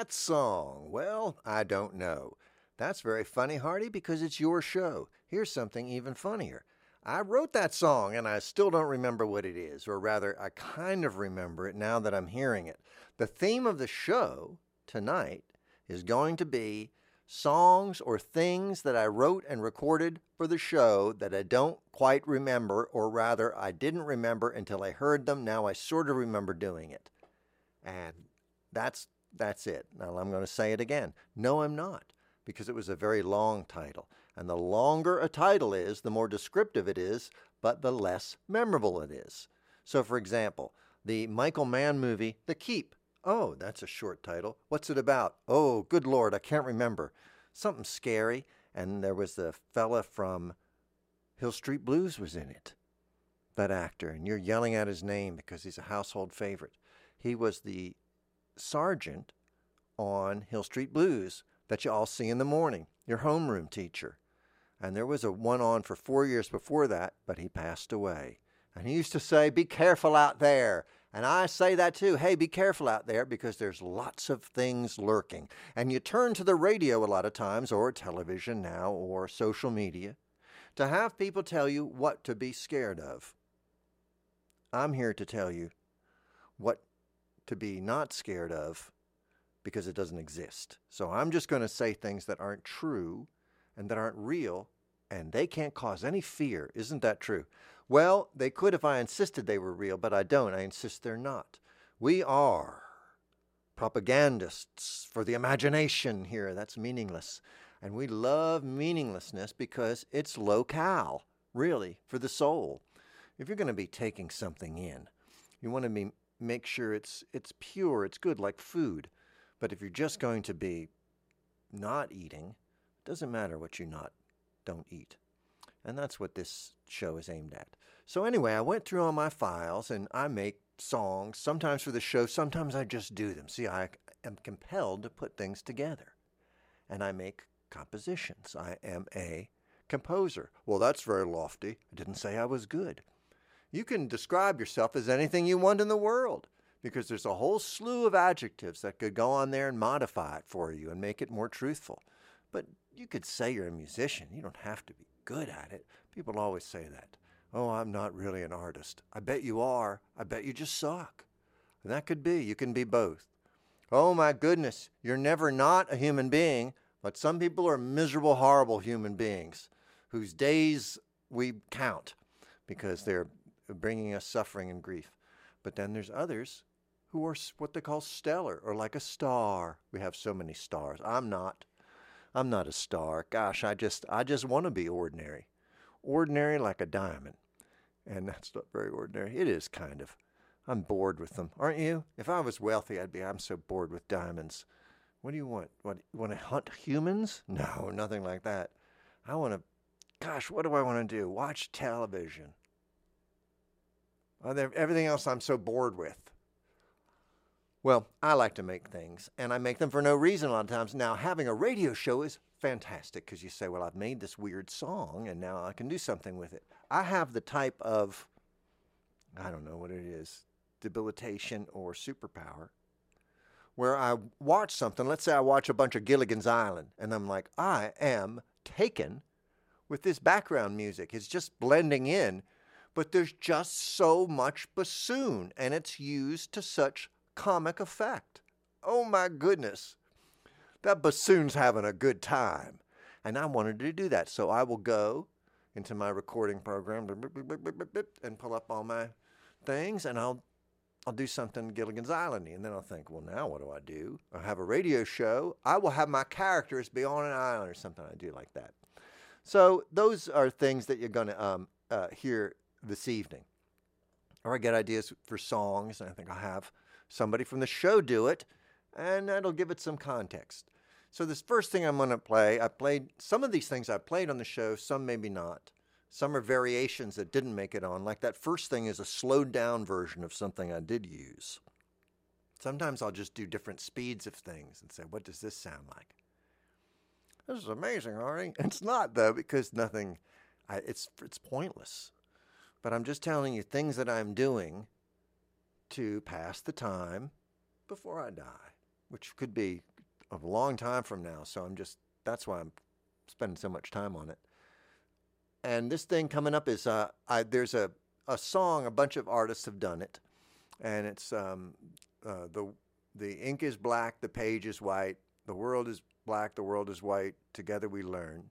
That song? Well, I don't know. That's very funny, Hearty, because it's your show. Here's something even funnier. I wrote that song and I still don't remember what it is, or rather, I kind of remember it now that I'm hearing it. The theme of the show tonight is going to be songs or things that I wrote and recorded for the show that I don't quite remember, or rather, I didn't remember until I heard them. Now I sort of remember doing it. And that's that's it. Now I'm going to say it again. No, I'm not, because it was a very long title. And the longer a title is, the more descriptive it is, but the less memorable it is. So, for example, the Michael Mann movie, The Keep. Oh, that's a short title. What's it about? Oh, good Lord, I can't remember. Something scary. And there was the fella from Hill Street Blues was in it, that actor. And you're yelling at his name because he's a household favorite. He was the sergeant on Hill Street Blues that you all see in the morning, your homeroom teacher. And there was a one on for four years before that, but he passed away. And he used to say, Be careful out there. And I say that too. Hey, be careful out there because there's lots of things lurking. And you turn to the radio a lot of times, or television now, or social media, to have people tell you what to be scared of. I'm here to tell you what to be not scared of because it doesn't exist. So I'm just going to say things that aren't true and that aren't real, and they can't cause any fear. Isn't that true? Well, they could if I insisted they were real, but I don't. I insist they're not. We are propagandists for the imagination here. That's meaningless. And we love meaninglessness because it's locale, really, for the soul. If you're going to be taking something in, you want to be, make sure it's, it's pure, it's good, like food. But if you're just mm-hmm. going to be not eating, it doesn't matter what you not don't eat. And that's what this show is aimed at. So anyway, I went through all my files and I make songs, sometimes for the show, sometimes I just do them. See, I am compelled to put things together. And I make compositions. I am a composer. Well, that's very lofty. I didn't say I was good. You can describe yourself as anything you want in the world because there's a whole slew of adjectives that could go on there and modify it for you and make it more truthful. But you could say you're a musician. You don't have to be good at it. People always say that. Oh, I'm not really an artist. I bet you are. I bet you just suck. And that could be. You can be both. Oh my goodness, you're never not a human being, but some people are miserable, horrible human beings whose days we count because they're bringing us suffering and grief. But then there's others who are what they call stellar or like a star. We have so many stars. I'm not. I'm not a star. Gosh, I just I just want to be ordinary. Ordinary like a diamond. And that's not very ordinary. It is kind of. I'm bored with them, aren't you? If I was wealthy, I'd be I'm so bored with diamonds. What do you want? What you want to hunt humans? No, nothing like that. I want to gosh, what do I want to do? Watch television. Uh, everything else I'm so bored with. Well, I like to make things, and I make them for no reason a lot of times. Now, having a radio show is fantastic because you say, well, I've made this weird song, and now I can do something with it. I have the type of, I don't know what it is, debilitation or superpower, where I watch something. Let's say I watch a bunch of Gilligan's Island, and I'm like, I am taken with this background music. It's just blending in, but there's just so much bassoon, and it's used to such comic effect. Oh my goodness. That bassoon's having a good time. And I wanted to do that. So I will go into my recording program and pull up all my things and I'll I'll do something Gilligan's Islandy. And then I'll think, well, now what do I do? I have a radio show. I will have my characters be on an island or something. I do like that. So those are things that you're going to um, uh, hear this evening. Or I get ideas for songs, and I think I'll have somebody from the show do it, and that'll give it some context. So this first thing I'm going to play, I played some of these things I played on the show, some maybe not. Some are variations that didn't make it on. Like that first thing is a slowed down version of something I did use. Sometimes I'll just do different speeds of things and say, what does this sound like? This is amazing, Arnie. It's not though, because nothing, I, it's it's pointless. But I'm just telling you things that I'm doing to pass the time before I die. which could be a long time from now. So I'm just, that's why I'm spending so much time on it. And this thing coming up is uh, I, there's a, a song, a bunch of artists have done it. And it's um, uh, the, the ink is black, the page is white, the world is black, the world is white. Together we learn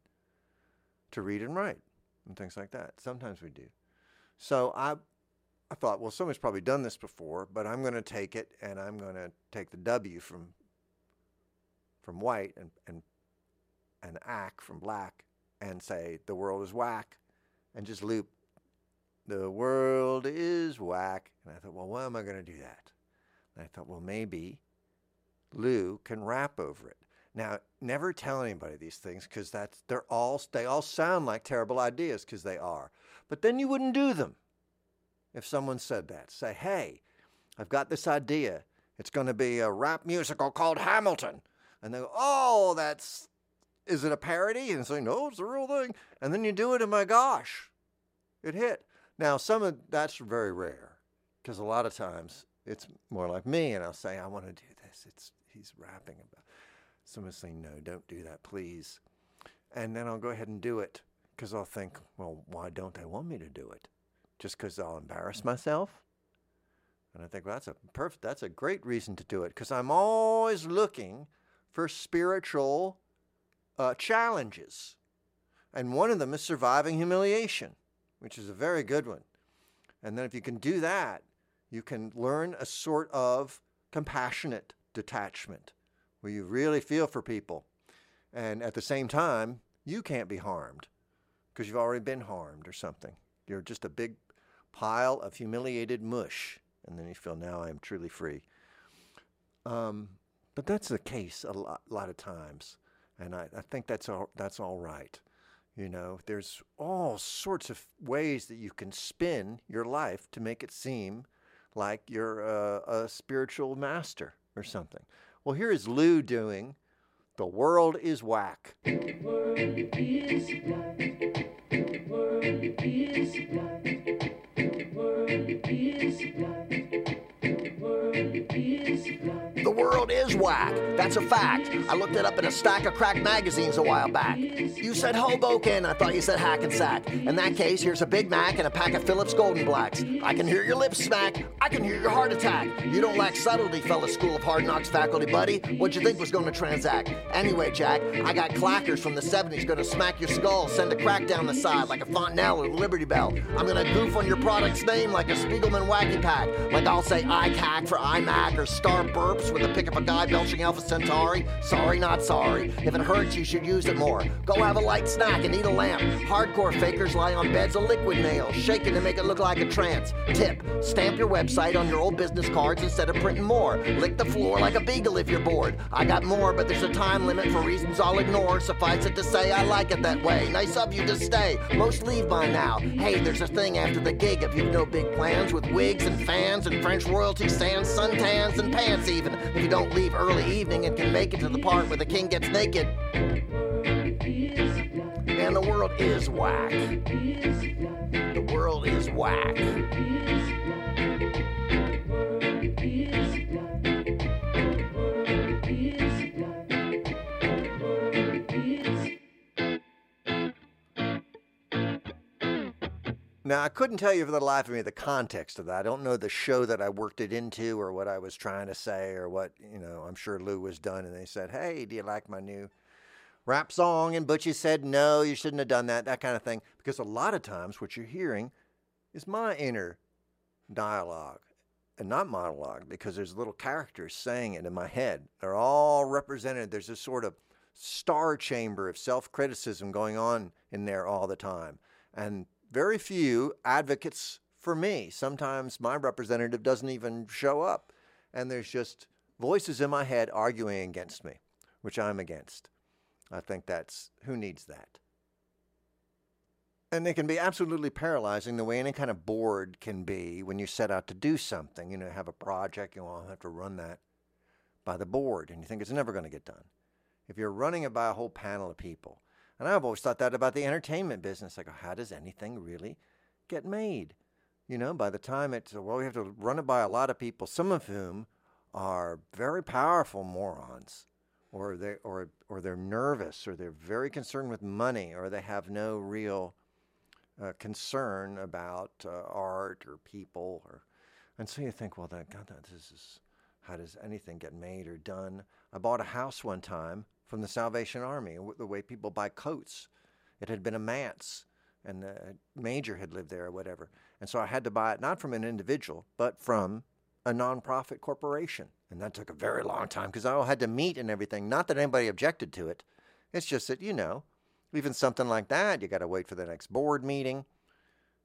to read and write and things like that. Sometimes we do. So I, I thought, well, someone's probably done this before, but I'm going to take it and I'm going to take the W from from white and and and ack from black and say the world is whack and just loop the world is whack. And I thought, well, why am I going to do that? And I thought, well, maybe Lou can rap over it. Now, never tell anybody these things because that's they're all they all sound like terrible ideas because they are. But then you wouldn't do them if someone said that. Say, hey, I've got this idea. It's going to be a rap musical called Hamilton. And they go, oh, that's, is it a parody? And say, no, it's the real thing. And then you do it, and my gosh, it hit. Now, some of that's very rare because a lot of times it's more like me, and I'll say, I want to do this. It's he's rapping about. Someone saying, no, don't do that, please. And then I'll go ahead and do it because I'll think, well, why don't they want me to do it? Just because I'll embarrass myself? And I think well, that's a perfect, that's a great reason to do it because I'm always looking for spiritual uh, challenges. And one of them is surviving humiliation, which is a very good one. And then if you can do that, you can learn a sort of compassionate detachment where you really feel for people. And at the same time, you can't be harmed because you've already been harmed or something. You're just a big pile of humiliated mush. And then you feel, now I am truly free. Um, but that's the case a lot, lot of times. And I, I think that's all, that's all right. You know, there's all sorts of ways that you can spin your life to make it seem like you're a, a spiritual master or something. Well, here is Lou doing The World is Whack. The world is black. The world is black. The world is whack. That's a fact. I looked it up in a stack of crack magazines a while back. You said Hoboken. I thought you said Hackensack. In that case, here's a Big Mac and a pack of Phillips Golden Blacks. I can hear your lips smack. I can hear your heart attack. You don't lack subtlety, fellow School of Hard Knocks faculty buddy. What'd you think was going to transact? Anyway, Jack, I got clackers from the 70s going to smack your skull, send a crack down the side like a Fontanelle or Liberty Bell. I'm going to goof on your product's name like a Spiegelman Wacky Pack. Like I'll say ICAC for iMac or Star Burps with a pick of a guy belching Alpha Centauri? Sorry, not sorry. If it hurts, you should use it more. Go have a light snack and eat a lamp. Hardcore fakers lie on beds of liquid nails, shaking to make it look like a trance. Tip: Stamp your website on your old business cards instead of printing more. Lick the floor like a beagle if you're bored. I got more, but there's a time limit for reasons I'll ignore. Suffice it to say, I like it that way. Nice of you to stay. Most leave by now. Hey, there's a thing after the gig if you've no big plans with wigs and fans and French royalty stands, suntans and pants even. If you don't leave early evening and can make it to the part where the king gets naked. And the world is whack. The world is whack. Now, I couldn't tell you for the life of me the context of that. I don't know the show that I worked it into or what I was trying to say or what, you know, I'm sure Lou was done and they said, hey, do you like my new rap song? And Butchie said, no, you shouldn't have done that, that kind of thing. Because a lot of times what you're hearing is my inner dialogue and not monologue because there's little characters saying it in my head. They're all represented. There's this sort of star chamber of self criticism going on in there all the time. And very few advocates for me. Sometimes my representative doesn't even show up, and there's just voices in my head arguing against me, which I'm against. I think that's who needs that. And they can be absolutely paralyzing the way any kind of board can be when you set out to do something. You know, have a project, you to have to run that by the board, and you think it's never going to get done. If you're running it by a whole panel of people, and I've always thought that about the entertainment business. Like, how does anything really get made? You know, by the time it's, well, we have to run it by a lot of people, some of whom are very powerful morons, or they or or they're nervous, or they're very concerned with money, or they have no real uh, concern about uh, art or people, or and so you think, well, that God, this is how does anything get made or done? I bought a house one time from the Salvation Army, the way people buy coats. It had been a manse, and the major had lived there or whatever. And so I had to buy it not from an individual, but from a nonprofit corporation. And that took a very long time because I all had to meet and everything. Not that anybody objected to it. It's just that, you know, even something like that, you got to wait for the next board meeting.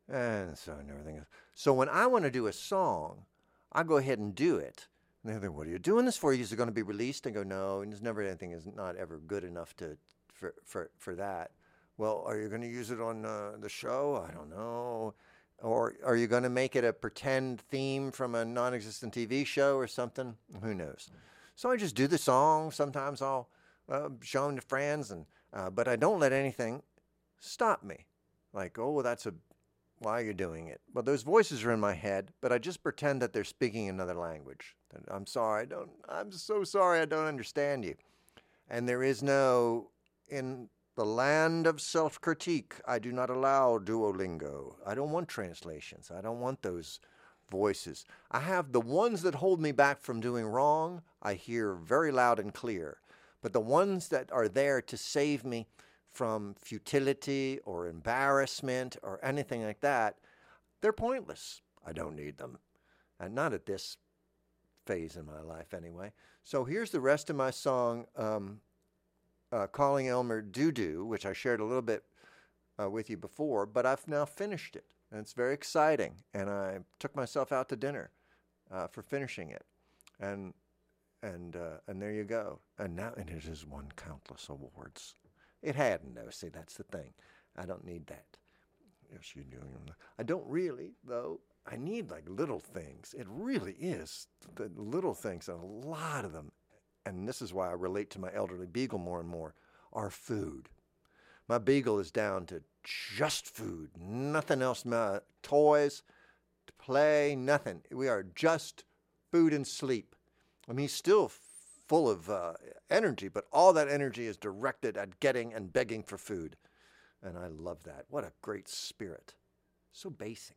And so and everything. So when I want to do a song, I go ahead and do it. And they think, what are you doing this for? Is it going to be released? I go, no, and there's never anything is not ever good enough to for for, for that. Well, are you going to use it on uh, the show? I don't know. Or are you going to make it a pretend theme from a non existent TV show or something? Who knows? So I just do the song. Sometimes I'll uh, show them to friends, and uh, but I don't let anything stop me. Like, oh, that's a why are you doing it? Well, those voices are in my head, but I just pretend that they're speaking another language. I'm sorry, I don't. I'm so sorry, I don't understand you. And there is no in the land of self critique, I do not allow Duolingo. I don't want translations. I don't want those voices. I have the ones that hold me back from doing wrong, I hear very loud and clear. But the ones that are there to save me from futility or embarrassment or anything like that, they're pointless. I don't need them. And not at this phase in my life, anyway. So here's the rest of my song. Um, uh, calling Elmer Doo Doo, which I shared a little bit uh, with you before, but I've now finished it. And it's very exciting. And I took myself out to dinner uh, for finishing it. And and uh, and there you go. And now and it has won countless awards. It hadn't though. See, that's the thing. I don't need that. Yes, you do. I don't really though. I need like little things. It really is the little things, and a lot of them and this is why I relate to my elderly beagle more and more, are food. My beagle is down to just food, nothing else, my toys, to play, nothing. We are just food and sleep. I mean, he's still full of uh, energy, but all that energy is directed at getting and begging for food. And I love that. What a great spirit. So basic.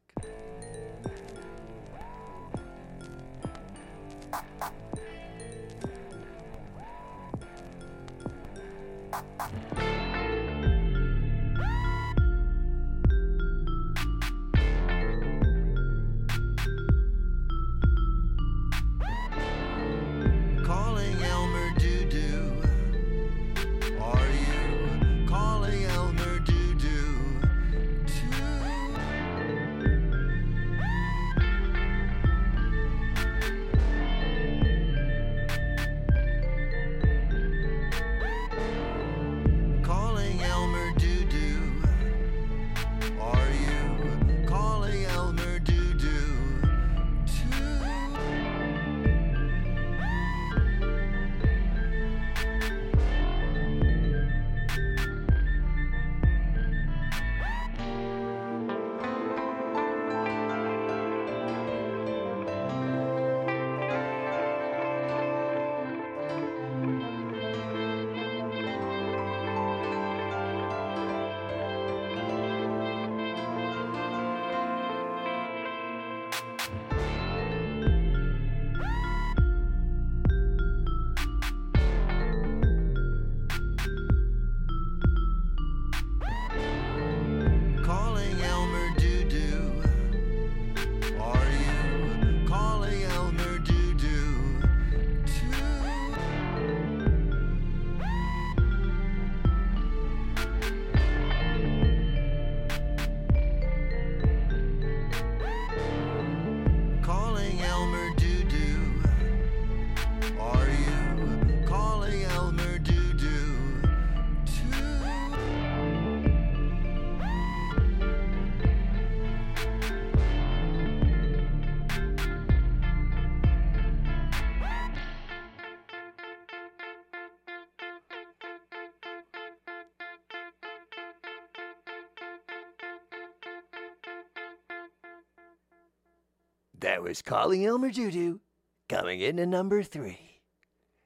That was calling Elmer Doodoo Coming in into number three.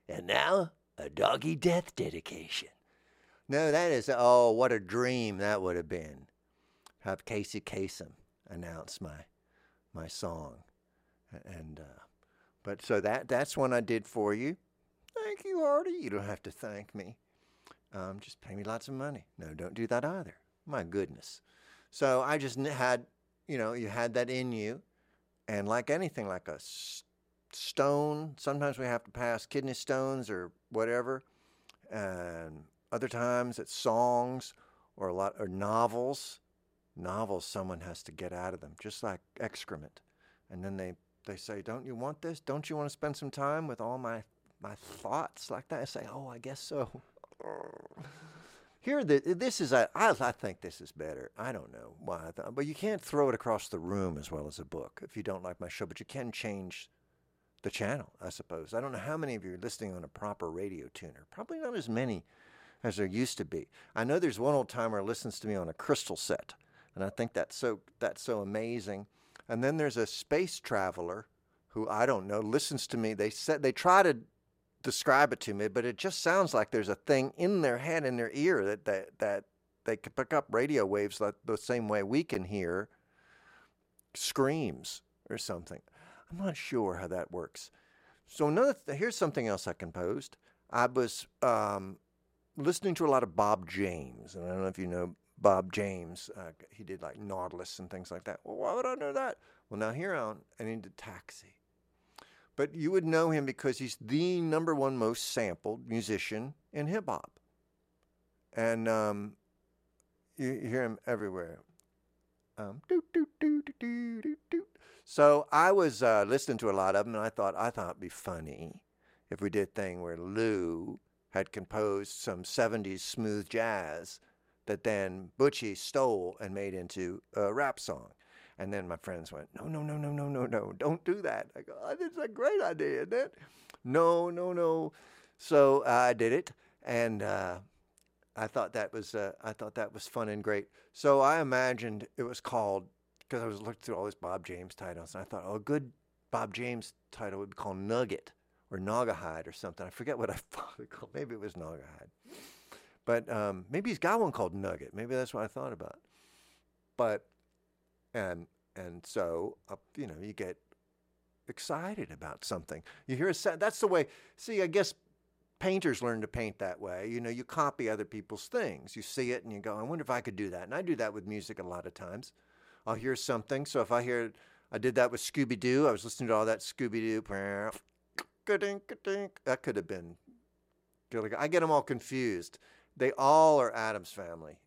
And now, a doggy death dedication. No, that is, oh, what a dream that would have been. Have Casey Kasem announce my my song. And, uh, but so that that's one I did for you. Thank you, Hearty. You don't have to thank me. Um, just pay me lots of money. No, don't do that either. My goodness. So I just had, you know, you had that in you. And like anything, like a stone, sometimes we have to pass kidney stones or whatever. And other times it's songs or a lot or novels. Novels someone has to get out of them, just like excrement. And then they, they say, Don't you want this? Don't you want to spend some time with all my my thoughts like that? I say, Oh, I guess so. Here, the, this is, I, I think this is better. I don't know why, but you can't throw it across the room as well as a book if you don't like my show, but you can change the channel, I suppose. I don't know how many of you are listening on a proper radio tuner. Probably not as many as there used to be. I know there's one old timer listens to me on a crystal set, and I think that's so that's so amazing. And then there's a space traveler who I don't know listens to me. They said they try to describe it to me, but it just sounds like there's a thing in their head, in their ear that that, that they can pick up radio waves like the same way we can hear screams or something. I'm not sure how that works. So another th- here's something else I composed. I was um, listening to a lot of Bob James, and I don't know if you know Bob James. Uh, he did like Nautilus and things like that. Well, why would I know that? Well, now here on I need into Taxi. But you would know him because he's the number one most sampled musician in hip hop. And um, you, hear him everywhere. Um, so I was uh, listening to a lot of them, and I thought I thought it'd be funny if we did a thing where Lou had composed some '70s smooth jazz that then Butchie stole and made into a rap song. And then my friends went, no, no, no, no, no, no, no, don't do that. I go, oh, that's a great idea, isn't it? No, no, no. So uh, I did it, and uh, I thought that was uh, I thought that was fun and great. So I imagined it was called because I was looking through all these Bob James titles, and I thought, oh, a good Bob James title would be called Nugget or Naugahyde or something. I forget what I thought it called. Maybe it was Naugahyde. But um, maybe he's got one called Nugget. Maybe that's what I thought about. But and and so uh, you know you get excited about something. You hear a sound. That's the way. See, I guess painters learn to paint that way. You know, you copy other people's things. You see it and you go, I wonder if I could do that. And I do that with music a lot of times. I'll hear something. So if I hear, I did that with Scooby Doo. I was listening to all that Scooby Doo. That could have been. I get them all confused. They all are Addams Family.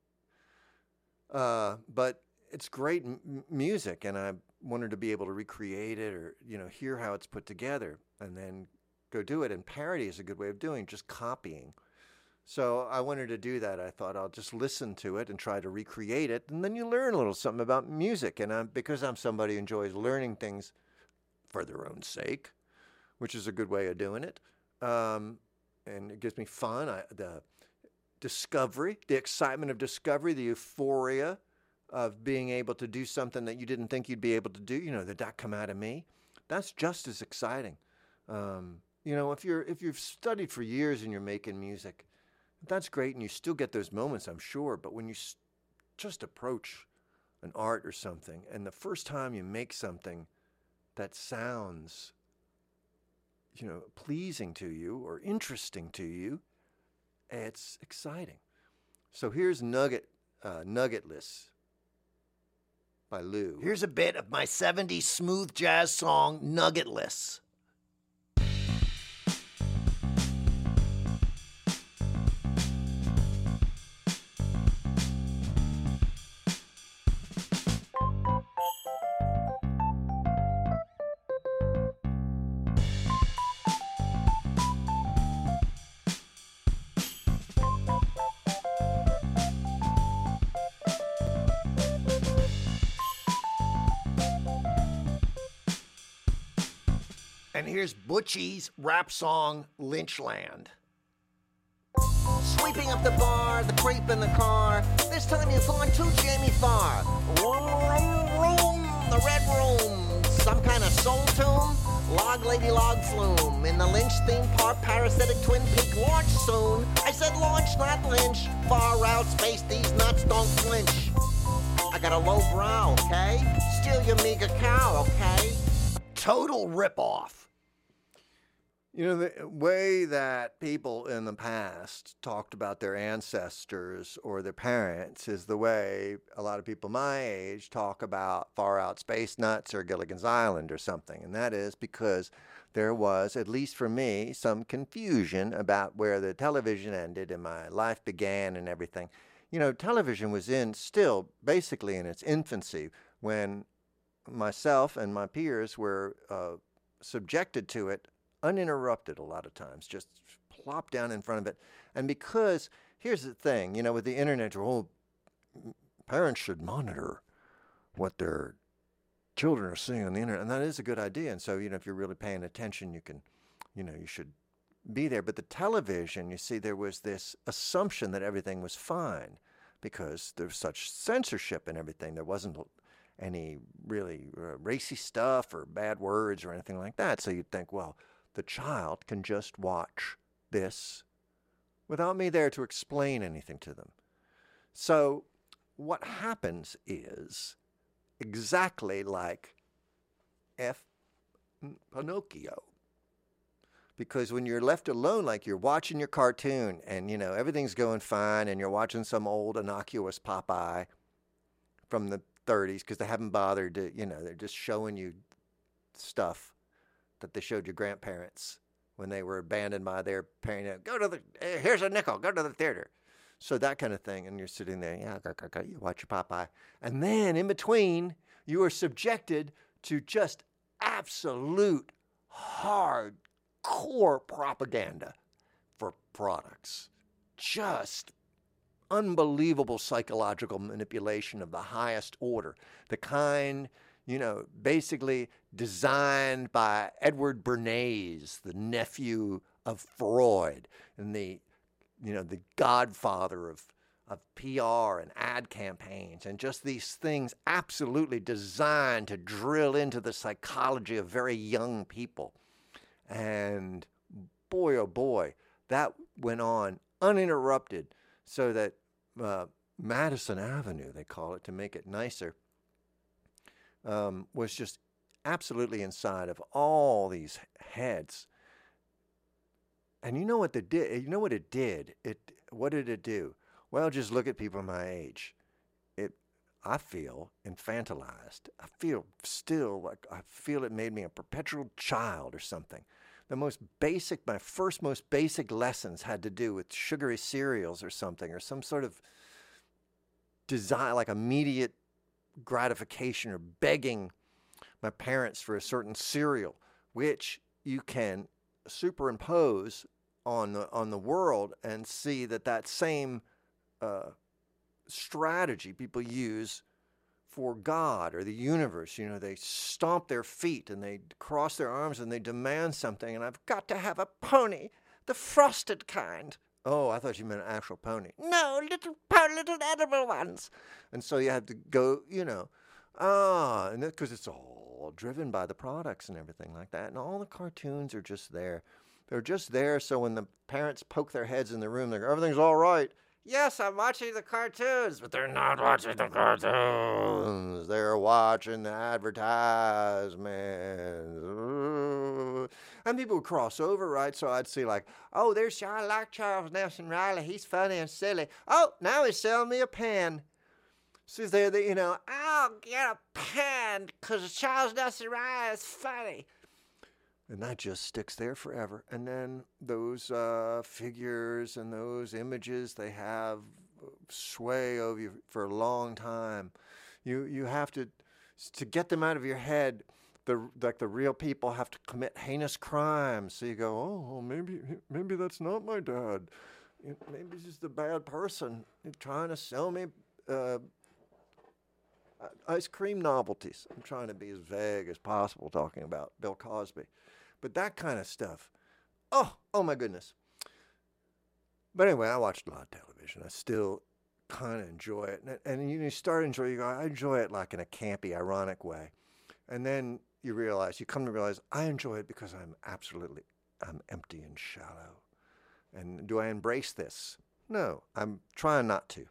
Uh, but it's great m- music, and I wanted to be able to recreate it or you know hear how it's put together, and then go do it. And parody is a good way of doing just copying. So I wanted to do that. I thought I'll just listen to it and try to recreate it, and then you learn a little something about music. And I'm, because I'm somebody who enjoys learning things for their own sake, which is a good way of doing it, um, and it gives me fun. I, the discovery, the excitement of discovery, the euphoria of being able to do something that you didn't think you'd be able to do. You know, did that come out of me? That's just as exciting. Um, you know, if you're if you've studied for years and you're making music, that's great, and you still get those moments, I'm sure. But when you just approach an art or something, and the first time you make something that sounds, you know, pleasing to you or interesting to you, it's exciting. So here's Nugget uh, Nuggetless by Lou. Here's a bit of my 70s smooth jazz song, Nuggetless. Here's Butchie's rap song, Lynchland. Sweeping up the bar, the creep in the car. This time you've gone too Jamie Farr. Room, room, room, the red room. Some kind of soul tomb. Log lady log flume. In the Lynch theme park, parasitic twin peak launch soon. I said launch, not lynch. Far out space, these nuts don't flinch. I got a low brow, okay? Steal your meager cow, okay? Total ripoff. You know, the way that people in the past talked about their ancestors or their parents is the way a lot of people my age talk about far out space nuts or Gilligan's Island or something. And that is because there was, at least for me, some confusion about where the television ended and my life began and everything. You know, television was in still basically in its infancy when myself and my peers were uh, subjected to it uninterrupted a lot of times, just plop down in front of it. And because here's the thing, you know, with the internet, well, parents should monitor what their children are seeing on the internet, and that is a good idea. And so, you know, if you're really paying attention, you can, you know, you should be there. But the television, you see, there was this assumption that everything was fine because there's such censorship and everything. There wasn't any really uh, racy stuff or bad words or anything like that. So you'd think, well, the child can just watch this without me there to explain anything to them. So, what happens is exactly like F. Pinocchio. Because when you're left alone, like you're watching your cartoon and you know everything's going fine, and you're watching some old innocuous Popeye from the 30s because they haven't bothered to, you know, they're just showing you stuff that they showed your grandparents when they were abandoned by their parent. Go to the eh, here's a nickel. Go to the theater. So that kind of thing, and you're sitting there, yeah, go go you watch your Popeye, and then in between, you are subjected to just absolute hardcore propaganda for products. Just unbelievable psychological manipulation of the highest order, the kind you know, basically designed by Edward Bernays, the nephew of Freud, and the, you know, the godfather of, of PR and ad campaigns, and just these things absolutely designed to drill into the psychology of very young people. And boy, oh boy, that went on uninterrupted so that uh, Madison Avenue, they call it to make it nicer, um, was just absolutely inside of all these heads. And you know what it did? You know what it did? It what did it do? Well, just look at people my age. It I feel infantilized. I feel still like I feel it made me a perpetual child or something. The most basic, my first most basic lessons had to do with sugary cereals or something, or some sort of desire, like immediate gratification or begging my parents for a certain cereal, which you can superimpose on the on the world and see that that same uh, strategy people use for God or the universe. You know, they stomp their feet and they cross their arms and they demand something, and I've got to have a pony, the frosted kind. Oh, I thought you meant an actual pony. No, little little edible ones. And so you have to go, you know, ah, and because it's all driven by the products and everything like that. And all the cartoons are just there. They're just there so when the parents poke their heads in the room, they go, everything's all right. Yes, I'm watching the cartoons, but they're not watching the cartoons. They're watching the advertisements. And people would cross over, right? So I'd see, like, oh, there's Sean like Charles Nelson Reilly. He's funny and silly. Oh, now he's selling me a pen. So there, you know, I'll get a pen because Charles Nelson Reilly is funny and that just sticks there forever. And then those uh, figures and those images they have sway over you for a long time. You you have to to get them out of your head. The like the real people have to commit heinous crimes. So you go, oh, maybe maybe that's not my dad. Maybe he's just a bad person trying to sell me. Uh, ice cream novelties. I'm trying to be as vague as possible talking about Bill Cosby. But that kind of stuff, oh, oh my goodness. But anyway, I watched a lot of television. I still kind of enjoy it. And, and you start enjoying, it, you go, I enjoy it like in a campy, ironic way. And then you realize, you come to realize, I enjoy it because I'm absolutely, I'm empty and shallow. And do I embrace this? No, I'm trying not to.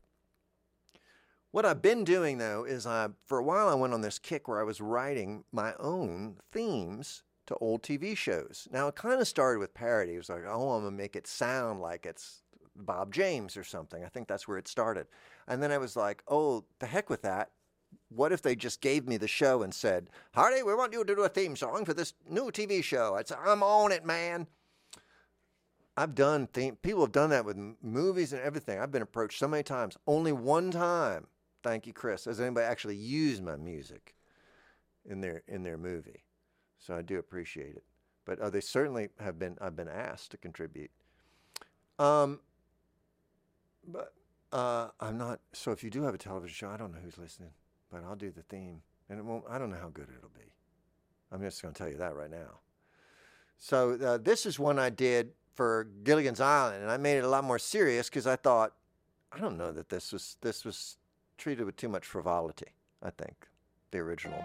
What I've been doing though is I, for a while, I went on this kick where I was writing my own themes to old TV shows. Now it kind of started with parody. It was like, oh, I'm gonna make it sound like it's Bob James or something. I think that's where it started. And then I was like, oh, the heck with that. What if they just gave me the show and said, Hearty, we want you to do a theme song for this new TV show? Say, I'm on it, man. I've done theme, people have done that with movies and everything. I've been approached so many times. Only one time Thank you, Chris. Has anybody actually used my music in their in their movie? So I do appreciate it. But uh, they certainly have been. I've been asked to contribute. Um. But uh, I'm not. So if you do have a television show, I don't know who's listening, but I'll do the theme, and it won't. I don't know how good it'll be. I'm just going to tell you that right now. So uh, this is one I did for Gilligan's Island, and I made it a lot more serious because I thought, I don't know that this was this was treated with too much frivolity, I think, the original.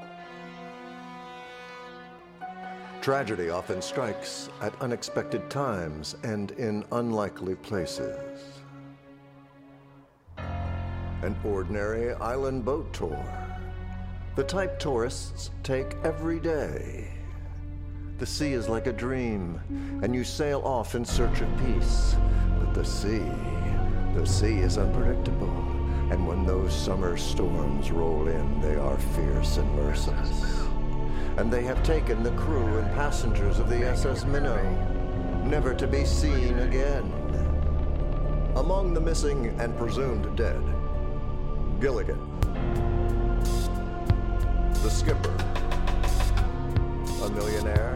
Tragedy often strikes at unexpected times and in unlikely places. An ordinary island boat tour. The type tourists take every day. The sea is like a dream, and you sail off in search of peace. But the sea, the sea is unpredictable. And when those summer storms roll in, they are fierce and merciless. And they have taken the crew and passengers of the SS Minnow, never to be seen again. Among the missing and presumed dead, Gilligan, the skipper, a millionaire,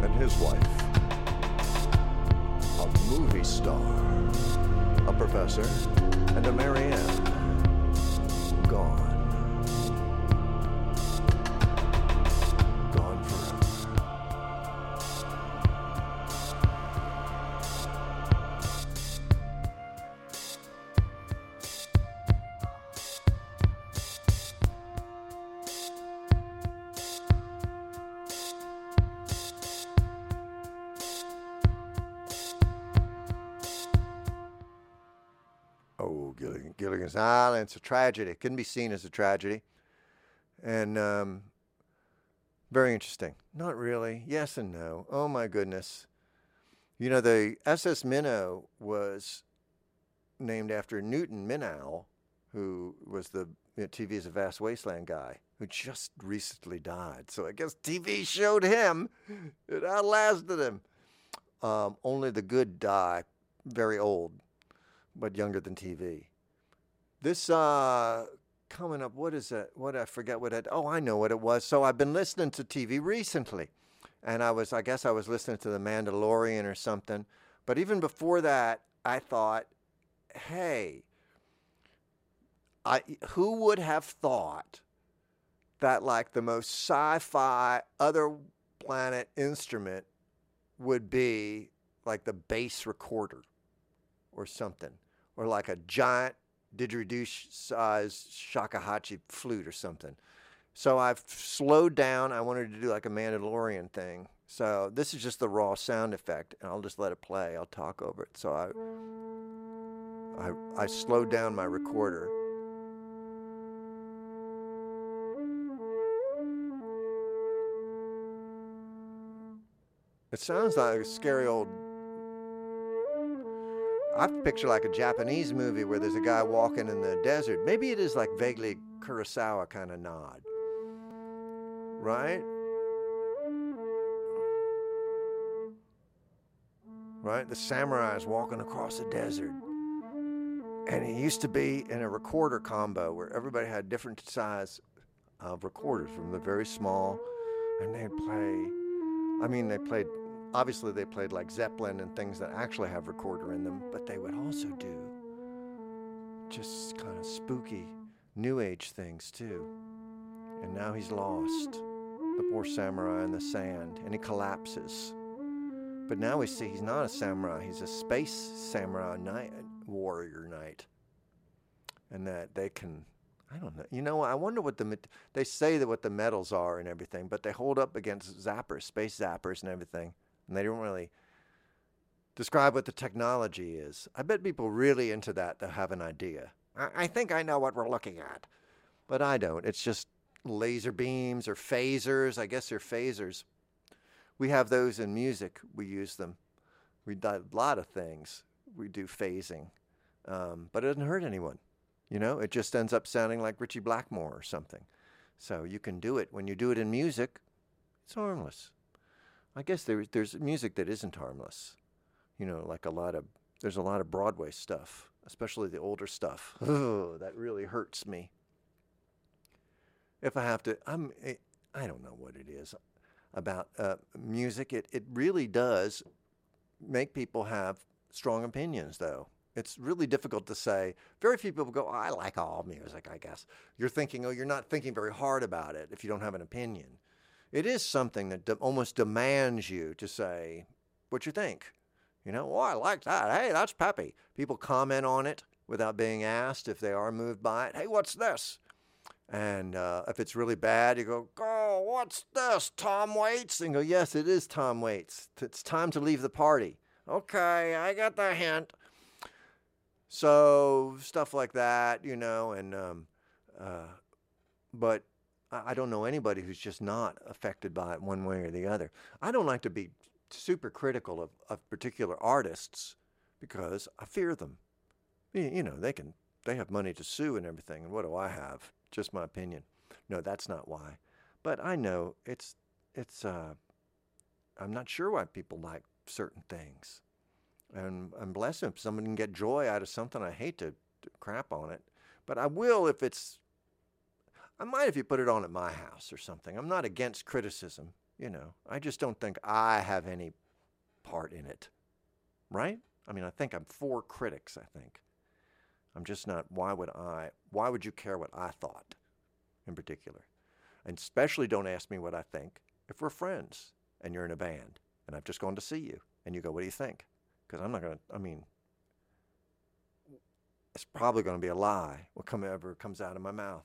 and his wife, a movie star, a professor, and a Mary Ann It's a tragedy. It couldn't be seen as a tragedy. And um, very interesting. Not really. Yes and no. Oh, my goodness. You know, the SS Minnow was named after Newton Minow, who was the you know, TV is a Vast Wasteland guy who just recently died. So I guess TV showed him. It outlasted him. Um, only the good die very old but younger than TV. This uh, coming up, what is it? What I forget what it. Oh, I know what it was. So I've been listening to TV recently, and I was, I guess, I was listening to The Mandalorian or something. But even before that, I thought, hey, I who would have thought that like the most sci-fi other planet instrument would be like the bass recorder or something, or like a giant didgeridoo size shakuhachi flute or something. So I've slowed down. I wanted to do like a Mandalorian thing. So this is just the raw sound effect, and I'll just let it play. I'll talk over it. So I, I, I slowed down my recorder. It sounds like a scary old I picture like a Japanese movie where there's a guy walking in the desert. Maybe it is like vaguely Kurosawa kind of nod. Right? Right? The samurai is walking across the desert. And he used to be in a recorder combo where everybody had different size of recorders from the very small and they'd play I mean they played obviously they played like Zeppelin and things that actually have recorder in them, but they would also do just kind of spooky new age things too. And now he's lost, the poor samurai in the sand, and he collapses. But now we see he's not a samurai, he's a space samurai knight, warrior knight. And that they can I don't know. You know, I wonder what the they say that what the metals are and everything, but they hold up against zappers, space zappers, and everything, and they don't really describe what the technology is. I bet people really into that to have an idea. I, I think I know what we're looking at, but I don't. It's just laser beams or phasers. I guess they're phasers. We have those in music. We use them. We do a lot of things. We do phasing, um, but it doesn't hurt anyone. You know, it just ends up sounding like Ritchie Blackmore or something. So you can do it. When you do it in music, it's harmless. I guess there, there's music that isn't harmless. You know, like a lot of, there's a lot of Broadway stuff, especially the older stuff. Oh, that really hurts me. If I have to, I'm, eh, I don't know what it is about uh, music. It, it really does make people have strong opinions, though. It's really difficult to say. Very few people go, oh, I like all music, I guess. You're thinking, oh, you're not thinking very hard about it if you don't have an opinion. It is something that de- almost demands you to say what you think. You know, oh, I like that. Hey, that's peppy. People comment on it without being asked if they are moved by it. Hey, what's this? And uh, if it's really bad, you go, oh, what's this? Tom Waits? And go, yes, it is Tom Waits. It's time to leave the party. Okay, I got the hint. So stuff like that, you know, and um, uh, but I don't know anybody who's just not affected by it one way or the other. I don't like to be super critical of, of particular artists because I fear them. You know, they can they have money to sue and everything, and what do I have? Just my opinion. No, that's not why. But I know it's it's. Uh, I'm not sure why people like certain things and and bless. If someone can get joy out of something. I hate to crap on it, but I will if it's. I might if you put it on at my house or something. I'm not against criticism, you know. I just don't think I have any part in it, right? I mean, I think I'm for critics. I think. I'm just not. Why would I? Why would you care what I thought, in particular? And especially don't ask me what I think if we're friends and you're in a band and I've just gone to see you and you go, "What do you think?" because I'm not going to, I mean, it's probably going to be a lie, whatever comes out of my mouth.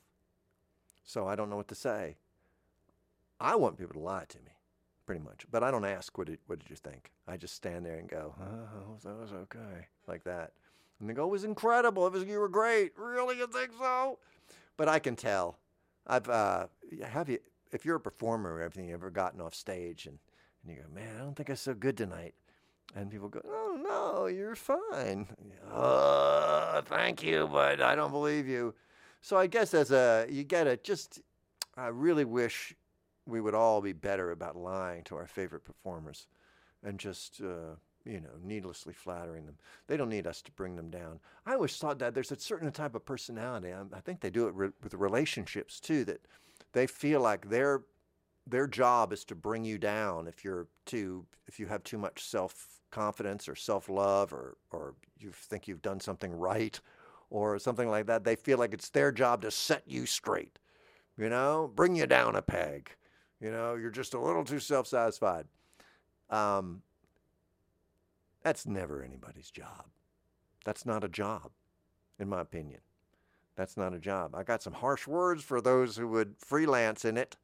So I don't know what to say. I want people to lie to me, pretty much. But I don't ask, what did, what did you think? I just stand there and go, oh, that was okay, like that. And they go, it was incredible. It was, you were great. Really, you think so? But I can tell. I've, uh, have you, if you're a performer or everything, you ever gotten off stage and, and you go, man, I don't think I'm so good tonight. And people go, oh, no, you're fine. Thank you, but I don't believe you. So I guess as a, you get it, just, I really wish we would all be better about lying to our favorite performers and just, uh, you know, needlessly flattering them. They don't need us to bring them down. I always thought that there's a certain type of personality. I, I think they do it re- with relationships too, that they feel like their their job is to bring you down if you're too if you have too much self confidence or self love or, or you think you've done something right or something like that. They feel like it's their job to set you straight, you know, bring you down a peg. You know, you're just a little too self satisfied. Um, that's never anybody's job. That's not a job, in my opinion. That's not a job. I got some harsh words for those who would freelance in it.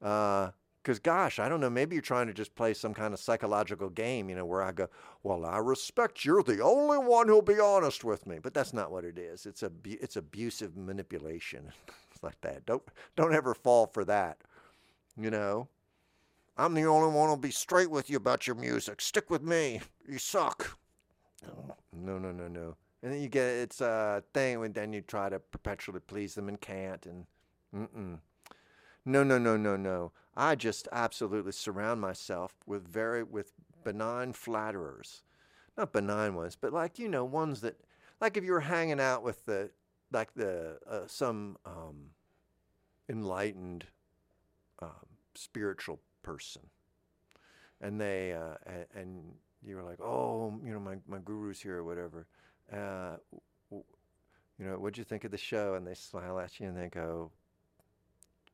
Uh, because, gosh, I don't know, maybe you're trying to just play some kind of psychological game, you know, where I go, well, I respect you're the only one who'll be honest with me. But that's not what it is. It's, a, it's abusive manipulation. like that. Don't, don't ever fall for that, you know. I'm the only one who'll be straight with you about your music. Stick with me. You suck. No, no, no, no. And then you get it's a thing, and then you try to perpetually please them and can't. And mm-mm. no, no, no, no, no. I just absolutely surround myself with very with benign flatterers, not benign ones, but like you know ones that like if you were hanging out with the like the uh, some um, enlightened um, spiritual person, and they uh, and, and, you were like, oh, you know, my my guru's here or whatever. Uh, you know, what'd you think of the show? And they smile at you and they go,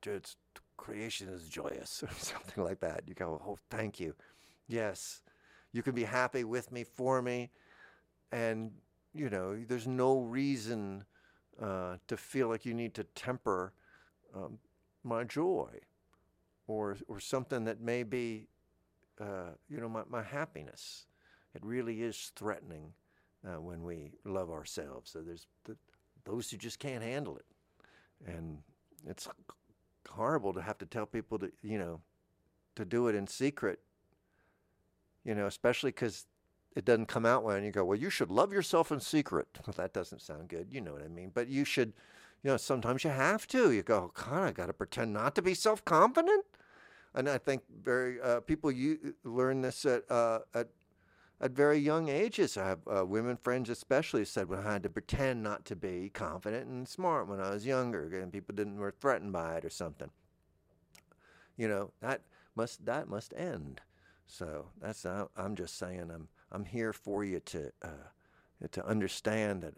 it's creation is joyous or something like that. You go, oh, thank you. Yes, you can be happy with me, for me. And, you know, there's no reason uh, to feel like you need to temper um, my joy or, or something that may be, uh, you know, my, my happiness. It really is threatening uh, when we love ourselves. So there's the, those who just can't handle it. And it's horrible to have to tell people to, you know, to do it in secret, you know, especially because it doesn't come out when you go, well, you should love yourself in secret. Well, that doesn't sound good. You know what I mean? But you should, you know, sometimes you have to. You go, God, I got to pretend not to be self confident. And I think very uh, people you learn this at, uh, at at very young ages. I have uh, women friends, especially, said when I had to pretend not to be confident and smart when I was younger, and people didn't were threatened by it or something. You know that must that must end. So that's I'm just saying I'm I'm here for you to uh, to understand that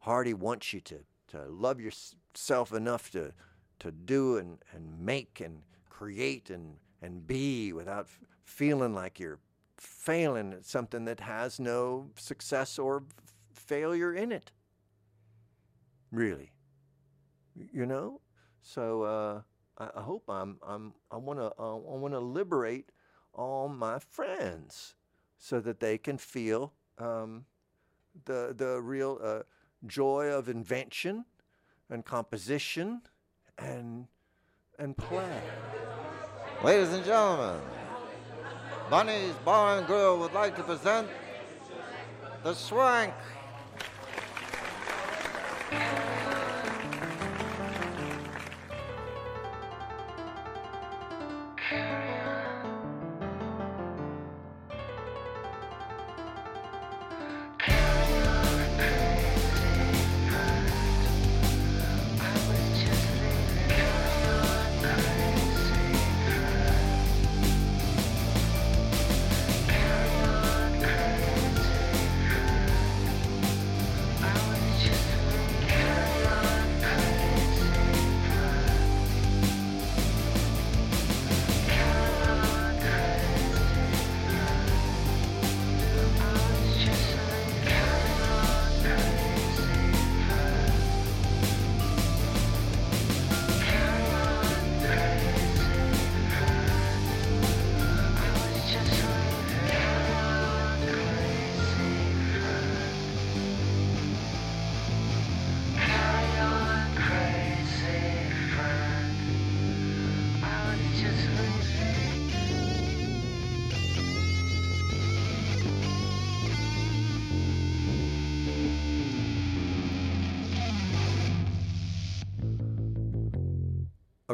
Hearty wants you to to love yourself enough to to do and, and make and create and and be without f- feeling like you're failing at something that has no success or failure in it. Really, you know. So uh, I, I, hope I'm I'm I want to uh, I want to liberate all my friends so that they can feel um, the, the real uh, joy of invention and composition and, and play. Ladies and gentlemen, Bunny's Bar and Grill would like to present the Swank.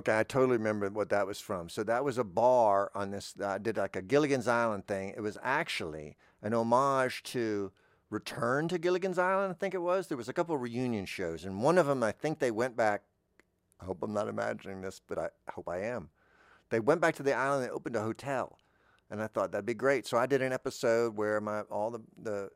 Okay, I totally remember what that was from. So that was a bar on this. Uh, I did like a Gilligan's Island thing. It was actually an homage to Return to Gilligan's Island. I think it was. There was a couple reunion shows, and one of them, I think they went back. I hope I'm not imagining this, but I hope I am. They went back to the island. They opened a hotel, and I thought that'd be great. So I did an episode where my all the the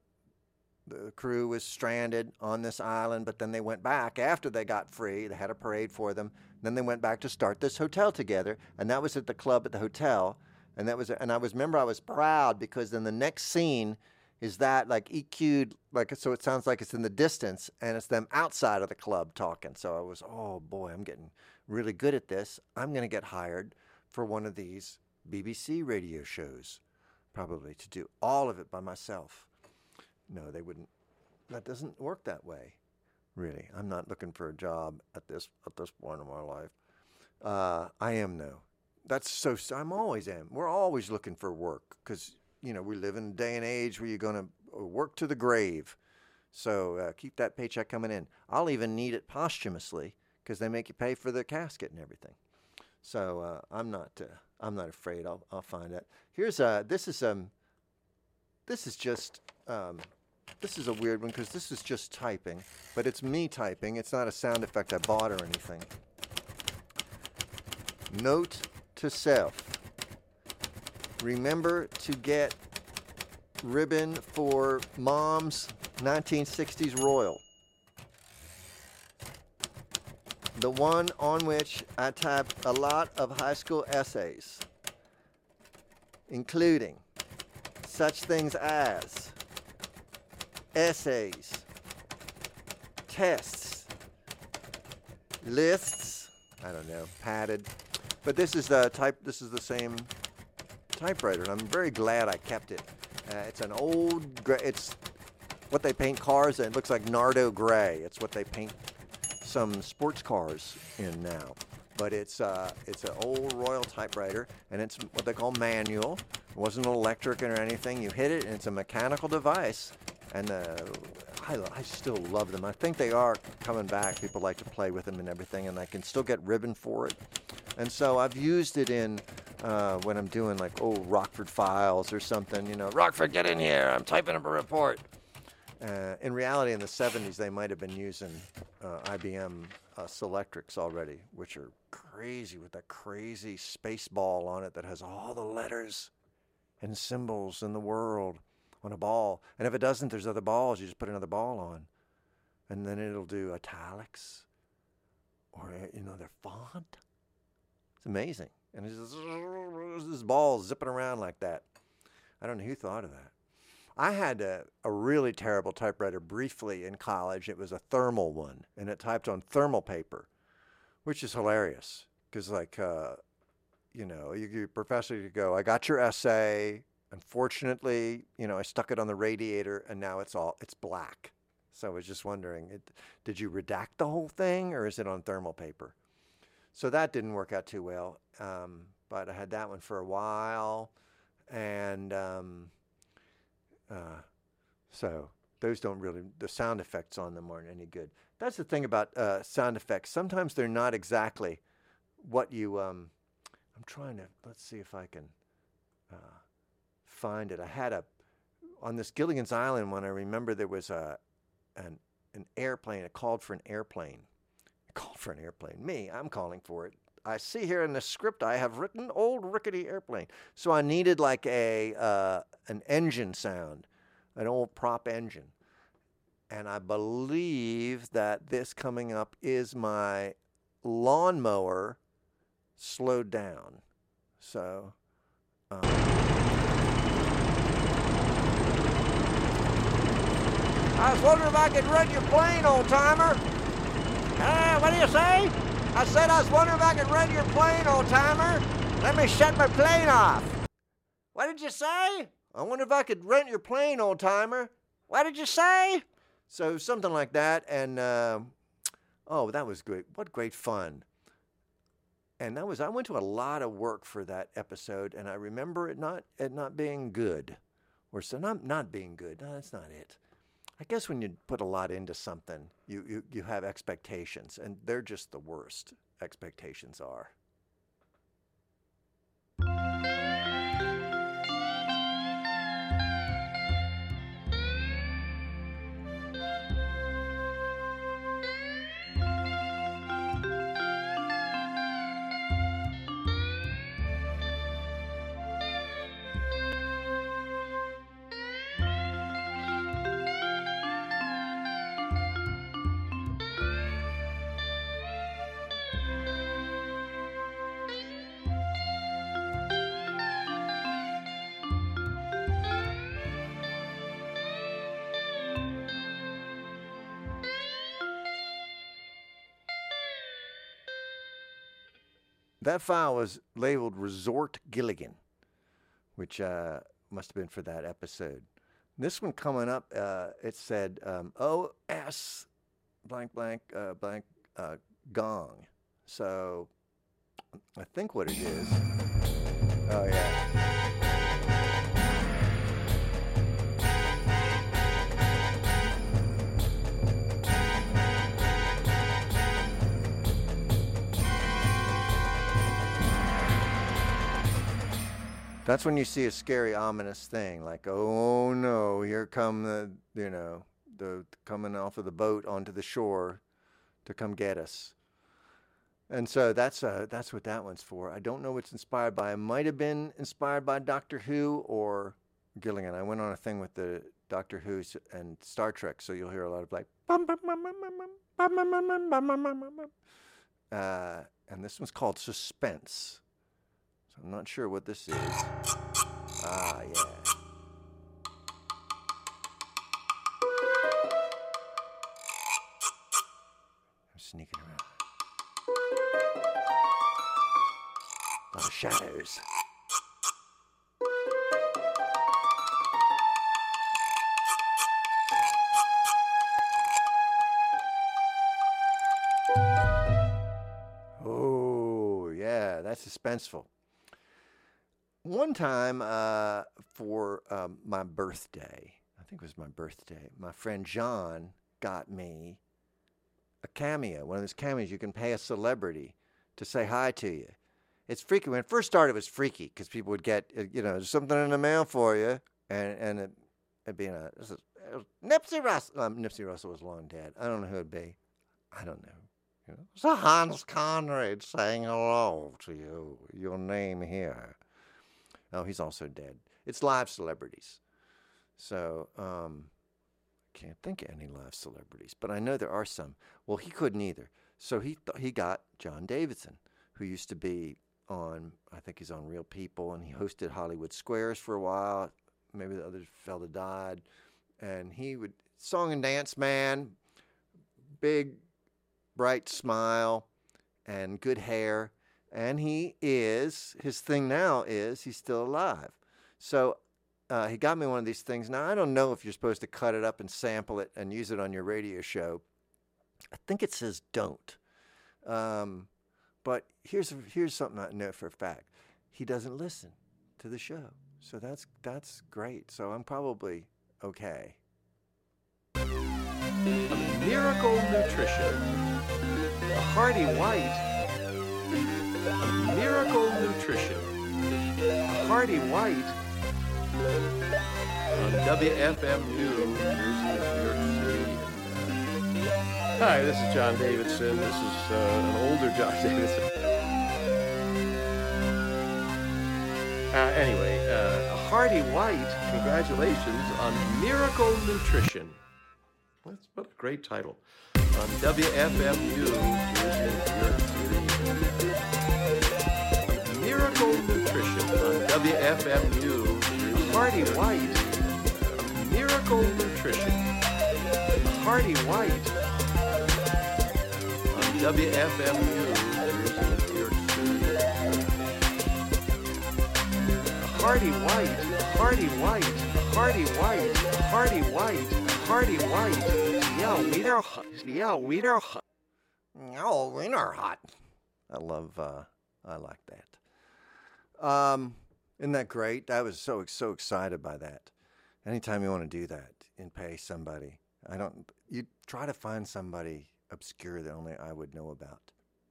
the crew was stranded on this island, but then they went back after they got free. They had a parade for them. Then they went back to start this hotel together, and that was at the club at the hotel. And that was, and I was remember I was proud because then the next scene is that like EQ'd, like so it sounds like it's in the distance, and it's them outside of the club talking. So I was, oh boy, I'm getting really good at this. I'm gonna get hired for one of these BBC radio shows, probably to do all of it by myself. No, they wouldn't. That doesn't work that way really. I'm not looking for a job at this at this point in my life. Uh, I am though. That's so. I'm always am. We're always looking for work because you know we live in a day and age where you're going to uh, work to the grave. So uh, keep that paycheck coming in. I'll even need it posthumously because they make you pay for the casket and everything. So uh, I'm not. Uh, I'm not afraid. I'll I'll find it. Here's a. This is um. This is just um, this is a weird one because this is just typing, but it's me typing. It's not a sound effect I bought or anything. Note to self. Remember to get ribbon for mom's 1960s Royal. The one on which I typed a lot of high school essays, including such things as essays, tests, lists. I don't know, padded. But this is the type. This is the same typewriter, and I'm very glad I kept it. Uh, it's an old. It's what they paint cars in. It looks like Nardo gray. It's what they paint some sports cars in now. But it's uh, it's an old Royal typewriter, and it's what they call manual. It wasn't electric or anything. You hit it, and it's a mechanical device. And uh, I, I still love them. I think they are coming back. People like to play with them and everything, and I can still get ribbon for it. And so I've used it in uh, when I'm doing like oh Rockford Files or something. You know, Rockford, get in here. I'm typing up a report. Uh, in reality, in the 70s, they might have been using uh, IBM uh, Selectrics already, which are crazy with that crazy space ball on it that has all the letters and symbols in the world on a ball. And if it doesn't, there's other balls. You just put another ball on, and then it'll do italics or you know their font. It's amazing, and it's just, this ball zipping around like that. I don't know who thought of that. I had a, a really terrible typewriter briefly in college. It was a thermal one, and it typed on thermal paper, which is hilarious because, like, uh, you know, you, your professor could go, "I got your essay. Unfortunately, you know, I stuck it on the radiator, and now it's all it's black." So I was just wondering, it, did you redact the whole thing, or is it on thermal paper? So that didn't work out too well. Um, but I had that one for a while, and um, uh, so those don't really, the sound effects on them aren't any good. That's the thing about uh, sound effects. Sometimes they're not exactly what you. Um, I'm trying to. Let's see if I can uh, find it. I had a on this Gilligan's Island one. I remember there was a an an airplane. It called for an airplane. It called for an airplane. Me, I'm calling for it. I see here in the script I have written old rickety airplane. So I needed like a uh, an engine sound, an old prop engine. And I believe that this coming up is my lawnmower slowed down. So. Um, I was wondering if I could run your plane, old timer. Uh, what do you say? I said I was wondering if I could rent your plane, old timer. Let me shut my plane off. What did you say? I wonder if I could rent your plane, old timer. What did you say? So something like that, and uh, oh, that was great. What great fun! And that was I went to a lot of work for that episode, and I remember it not it not being good, or so not not being good. No, that's not it. I guess when you put a lot into something, you, you, you have expectations, and they're just the worst. Expectations are. That file was labeled Resort Gilligan, which uh, must have been for that episode. This one coming up, uh, it said um, OS blank blank uh, blank uh, gong. So I think what it is. Oh yeah. That's when you see a scary, ominous thing, like, oh no, here come the, you know, the coming off of the boat onto the shore to come get us. And so that's uh, that's what that one's for. I don't know what's inspired by. It might have been inspired by Doctor Who or Gilligan. I went on a thing with the Doctor Who and Star Trek, so you'll hear a lot of like, uh, and this one's called Suspense. I'm not sure what this is. Ah, yeah. I'm sneaking around. A lot of shadows. Oh, yeah, that's suspenseful. One time uh, for um, my birthday, I think it was my birthday, my friend John got me a cameo, one of those cameos you can pay a celebrity to say hi to you. It's freaky. When it first started, it was freaky because people would get, uh, you know, something in the mail for you, and and it, it'd be a Nipsey Russell. Um, Nipsey Russell was long dead. I don't know who it'd be. I don't know. You know, a Hans Conried saying hello to you. Your name here. Oh, he's also dead. It's live celebrities. So, um, I can't think of any live celebrities, but I know there are some. Well, he couldn't either. So he th- he got John Davidson, who used to be on, I think he's on Real People, and he hosted Hollywood Squares for a while. Maybe the other fella died, and he would song and dance man, big, bright smile, and good hair. And he is his thing now is he's still alive. So uh, he got me one of these things. Now I don't know if you're supposed to cut it up and sample it and use it on your radio show. I think it says don't. Um, but here's here's something I know for a fact. He doesn't listen to the show, so that's that's great. So I'm probably okay. Miracle Nutrition. A hearty white. Miracle Nutrition. A hearty white. On WFMU, New York City. Hi, this is John Davidson. This is uh, an older John Davidson. Uh, anyway, uh, a hearty white. Congratulations on Miracle Nutrition. That's what a great title. On WFMU, New York City. Miracle Nutrition on WFMU. A hearty white. Miracle Nutrition. A hearty white. On WFMU, New York Hearty White, Hearty White, Hearty White, Hearty White, Hearty White. Yeah, Wiener, yeah, Wiener. Oh, winter hot. I love. Uh, I like that. Um, isn't that great? I was so so excited by that. Anytime you want to do that and pay somebody, I don't. You try to find somebody obscure that only I would know about.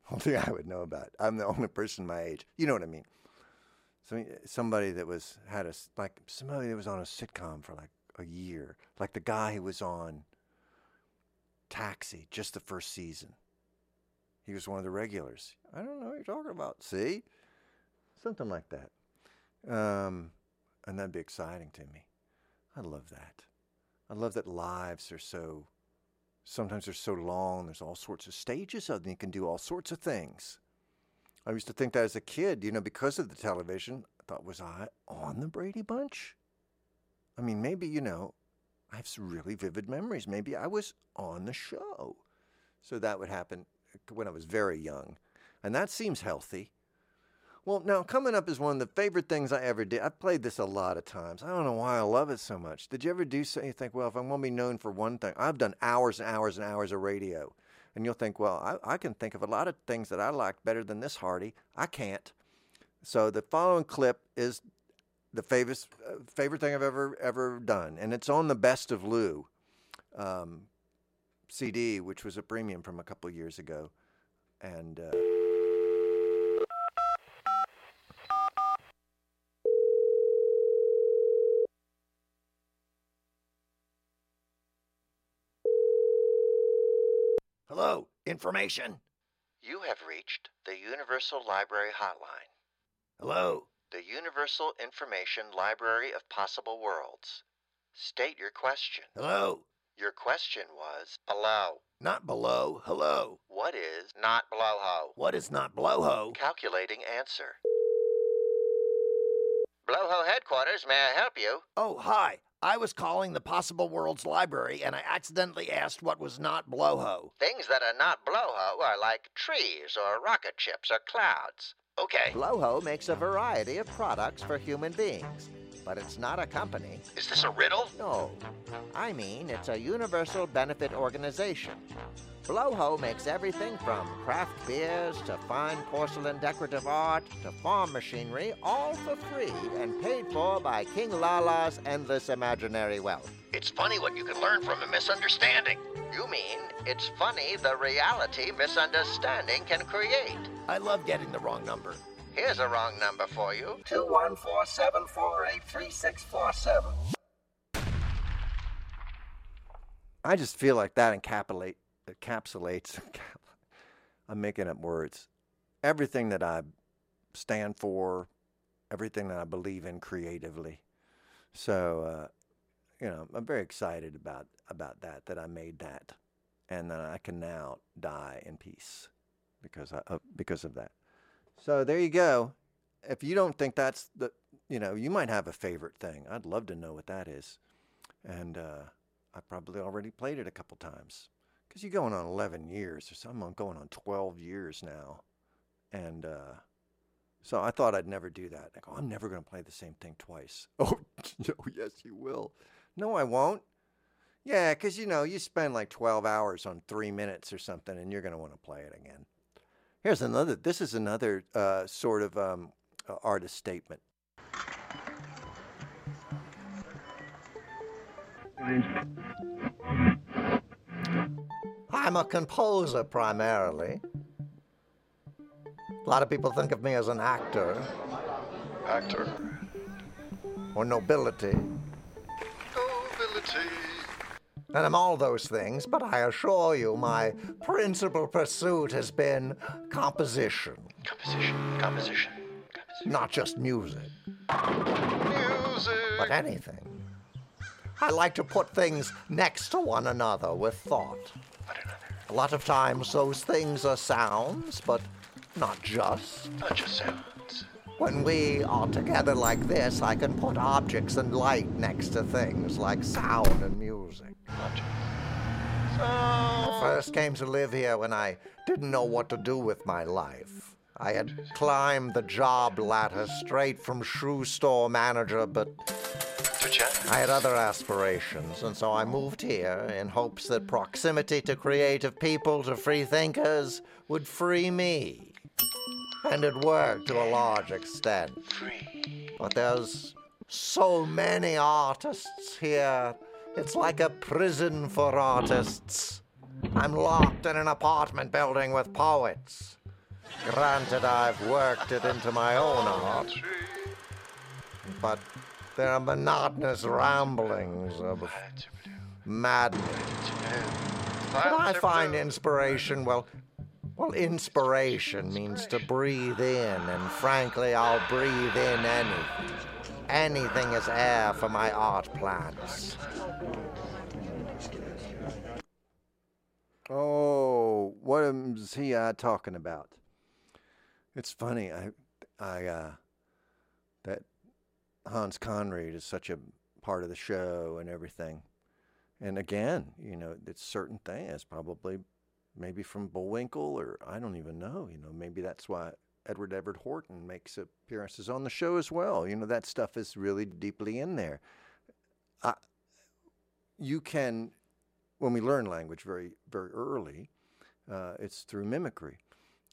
Only I would know about. I'm the only person my age. You know what I mean? So somebody that was had a like somebody that was on a sitcom for like a year, like the guy who was on Taxi, just the first season. He was one of the regulars. I don't know what you're talking about. See, something like that, um, and that'd be exciting to me. I love that. I love that lives are so. Sometimes they're so long. There's all sorts of stages of them. You can do all sorts of things. I used to think that as a kid, you know, because of the television. I thought, was I on the Brady Bunch? I mean, maybe, you know, I have some really vivid memories. Maybe I was on the show. So that would happen when I was very young. And that seems healthy. Well, now coming up is one of the favorite things I ever did. I've played this a lot of times. I don't know why I love it so much. Did you ever do so? You think, well, if I'm going to be known for one thing, I've done hours and hours and hours of radio. And you'll think, well, I, I can think of a lot of things that I like better than this Hearty. I can't. So the following clip is the favorite uh, favorite thing I've ever ever done, and it's on the Best of Lou um, CD, which was a premium from a couple years ago, and. Uh, Hello, information. You have reached the Universal Library Hotline. Hello. The Universal Information Library of Possible Worlds. State your question. Hello. Your question was below. Not below. Hello. What is not blowho? What is not blowho? Calculating answer. Blowho headquarters, may I help you? Oh, hi. I was calling the Possible Worlds Library and I accidentally asked what was not blowho. Things that are not blowho are like trees or rocket ships or clouds. Okay. Blowho makes a variety of products for human beings, but it's not a company. Is this a riddle? No. I mean, it's a universal benefit organization. Blowho makes everything from craft beers to fine porcelain decorative art to farm machinery, all for free and paid for by King Lala's endless imaginary wealth. It's funny what you can learn from a misunderstanding. You mean it's funny the reality misunderstanding can create? I love getting the wrong number. Here's a wrong number for you. 214-748-3647. I just feel like that encapsulate, encapsulates. I'm making up words. Everything that I stand for, everything that I believe in creatively. So, uh, you know, I'm very excited about about that. That I made that, and that I can now die in peace because I, uh, because of that. So there you go. If you don't think that's the, you know, you might have a favorite thing. I'd love to know what that is, and. uh I probably already played it a couple times because you're going on 11 years or something. I'm going on 12 years now. And uh, so I thought I'd never do that. I go, I'm never going to play the same thing twice. Oh, no, yes, you will. No, I won't. Yeah, because, you know, you spend like 12 hours on three minutes or something and you're going to want to play it again. Here's another, this is another uh, sort of um, artist statement. I'm a composer primarily. A lot of people think of me as an actor. Actor. Or nobility. Nobility. And I'm all those things, but I assure you my principal pursuit has been composition. Composition, composition, composition. Not just music, Music. but anything. I like to put things next to one another with thought. A lot of times those things are sounds, but not just. Not just sounds. When we are together like this, I can put objects and light next to things like sound and music. Not just. I first came to live here when I didn't know what to do with my life. I had climbed the job ladder straight from shoe store manager, but I had other aspirations, and so I moved here in hopes that proximity to creative people, to free thinkers, would free me. And it worked to a large extent. Free. But there's so many artists here. It's like a prison for artists. I'm locked in an apartment building with poets. Granted, I've worked it into my own art, but there are monotonous ramblings of madness. But I find inspiration, well, well, inspiration means to breathe in, and frankly, I'll breathe in anything. Anything is air for my art plants. Oh, what is he uh, talking about? It's funny. I, I, uh, Hans Conried is such a part of the show and everything. And again, you know, it's certain things probably maybe from Bullwinkle or I don't even know. You know, maybe that's why Edward Everett Horton makes appearances on the show as well. You know, that stuff is really deeply in there. I, you can, when we learn language very, very early, uh, it's through mimicry.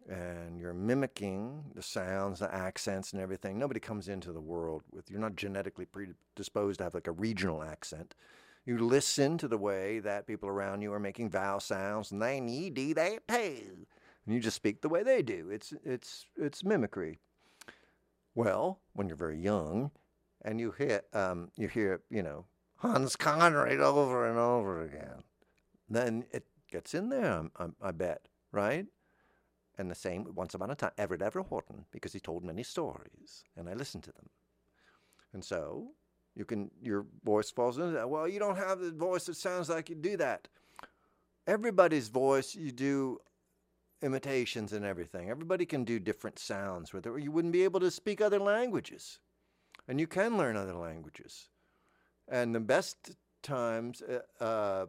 And you're mimicking the sounds, the accents, and everything. Nobody comes into the world with, you're not genetically predisposed to have like a regional accent. You listen to the way that people around you are making vowel sounds, and they need do that too. And you just speak the way they do. It's, it's, it's mimicry. Well, when you're very young, and you hear, um, you hear, you know, Hans Conried over and over again, then it gets in there. I, I bet, right? And the same once upon a time, Edward Everett Horton, because he told many stories, and I listened to them. And so you can your voice falls into that. Well, you don't have the voice that sounds like you do that. Everybody's voice, you do imitations and everything. Everybody can do different sounds with it, or you wouldn't be able to speak other languages. And you can learn other languages. And the best times uh, uh,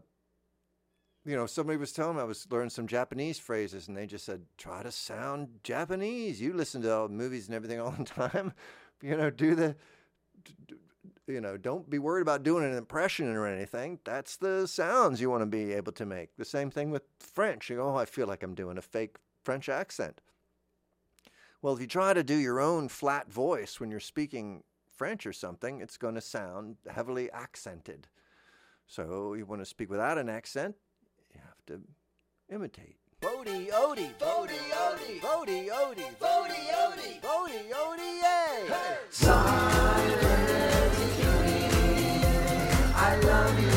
you know, somebody was telling me I was learning some Japanese phrases, and they just said, try to sound Japanese. You listen to all movies and everything all the time. you know, do the, you know, don't be worried about doing an impression or anything. That's the sounds you want to be able to make. The same thing with French. You go, oh, I feel like I'm doing a fake French accent. Well, if you try to do your own flat voice when you're speaking French or something, it's going to sound heavily accented. So you want to speak without an accent, to imitate. Bodie, Odie, Bodie, Odie, Bodie, Odie, Bodie, Odie, Bodie, Odie, yay! Hey. Silence I love you,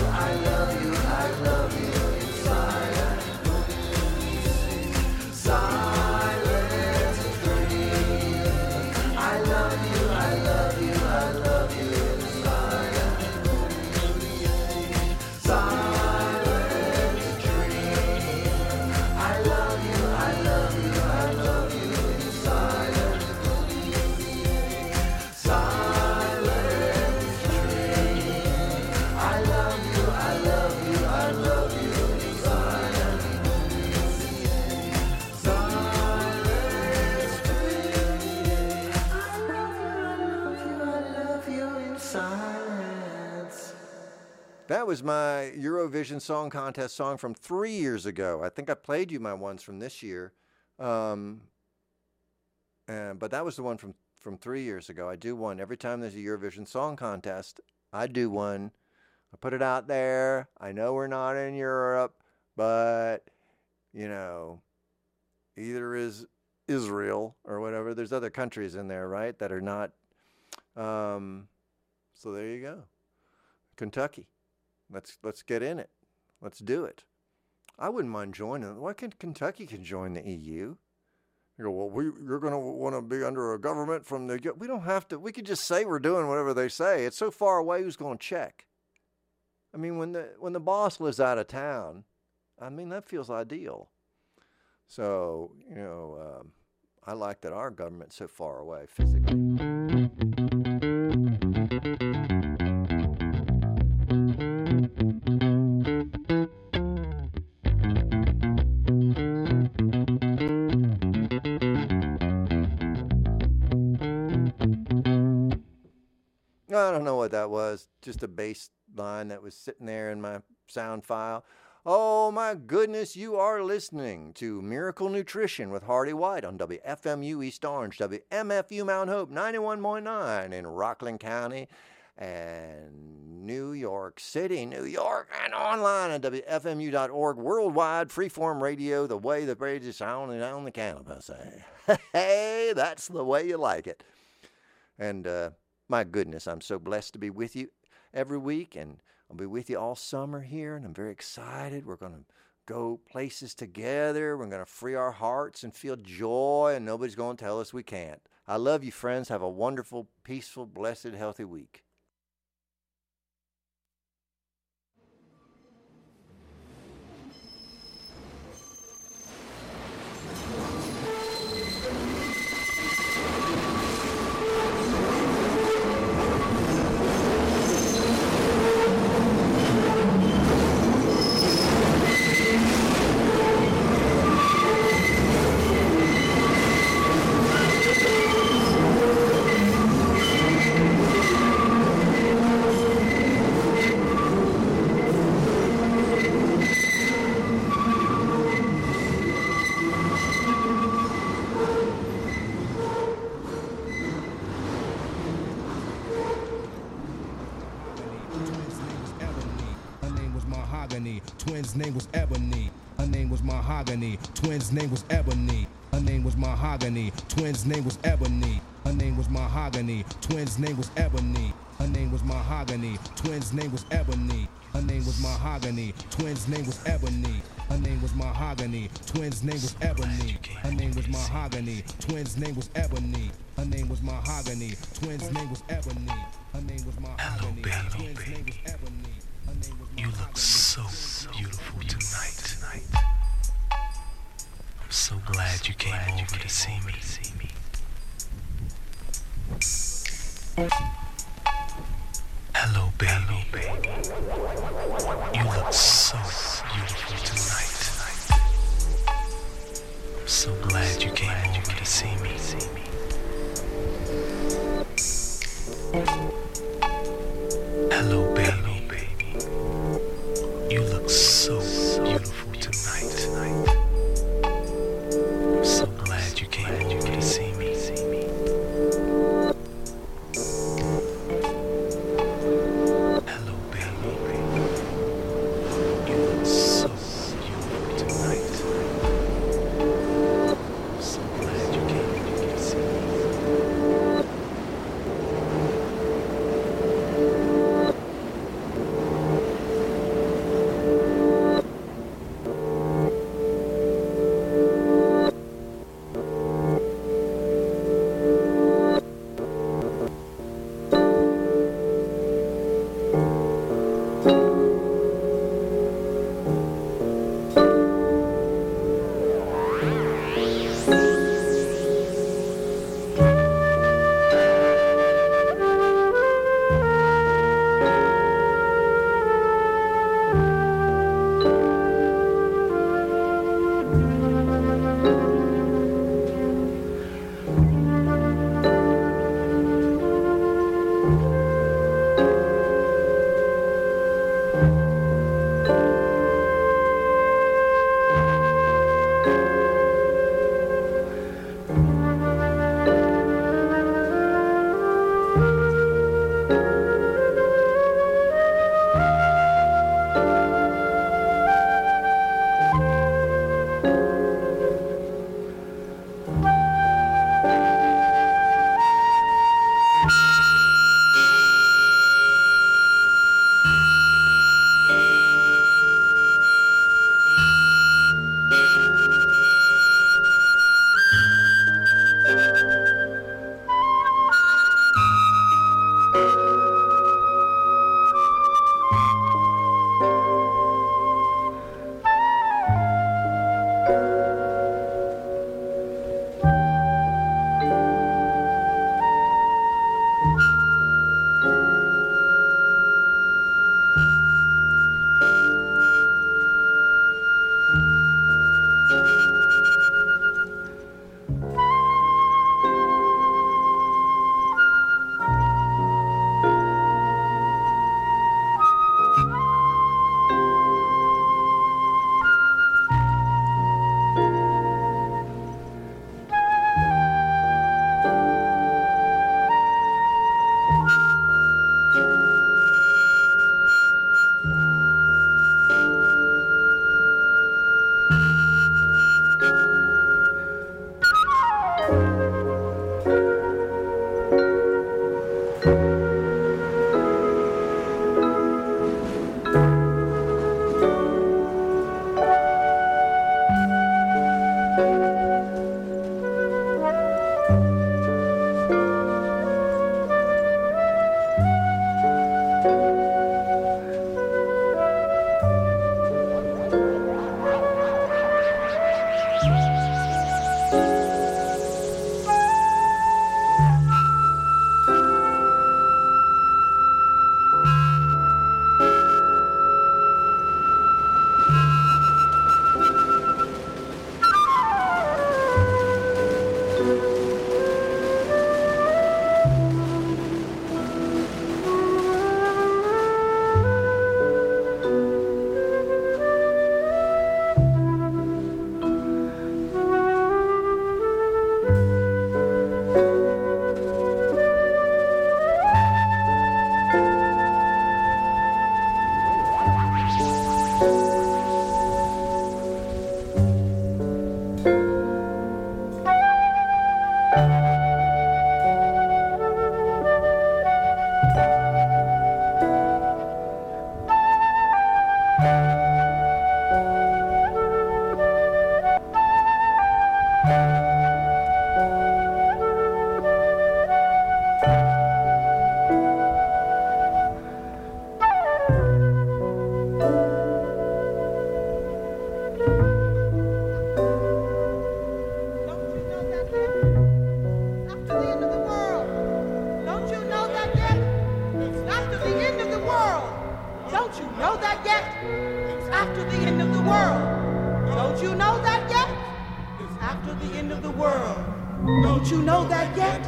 That was my Eurovision Song Contest song from three years ago. I think I played you my ones from this year, um, and, but that was the one from from three years ago. I do one every time there's a Eurovision Song Contest. I do one. I put it out there. I know we're not in Europe, but you know, either is Israel or whatever. There's other countries in there, right, that are not. Um, so there you go. Kentucky. Let's let's get in it. Let's do it. I wouldn't mind joining. Why can't Kentucky can join the EU? You go, well, we, you're going to want to be under a government from the. We don't have to. We could just say we're doing whatever they say. It's so far away. Who's going to check? I mean, when the when the boss lives out of town, I mean that feels ideal. So you know, um, I like that our government's so far away physically. Just a bass line that was sitting there in my sound file. Oh my goodness, you are listening to Miracle Nutrition with Hearty White on WFMU East Orange, WMFU Mount Hope 91.9 in Rockland County and New York City, New York, and online at WFMU.org, worldwide, freeform radio, the way the radio sound on the campus. Hey, that's the way you like it. And, uh, my goodness, I'm so blessed to be with you every week, and I'll be with you all summer here, and I'm very excited. We're going to go places together. We're going to free our hearts and feel joy, and nobody's going to tell us we can't. I love you, friends. Have a wonderful, peaceful, blessed, healthy week. Name was Ebony. Her name was Mahogany. Twins' name was Ebony. Her name was Mahogany. Twins' name was Ebony. Her name was Mahogany. Twins' name was Ebony. Her name was Mahogany. Twins' name was Ebony. Her name was Mahogany. Twins' name was Ebony. Her name was Mahogany. Twins' name was Ebony. Her name was Mahogany. Twins' name was Ebony. Her name was Mahogany. Twins' name was Ebony. Her name was Mahogany. Twins' name was Ebony. You look so beautiful tonight. tonight. I'm so glad you came over to see me. Hello, baby. You look so beautiful tonight. I'm so glad you came over to see me. Hello, baby. Don't you know that yet?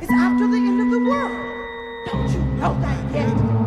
It's after the end of the world. Don't you know that yet?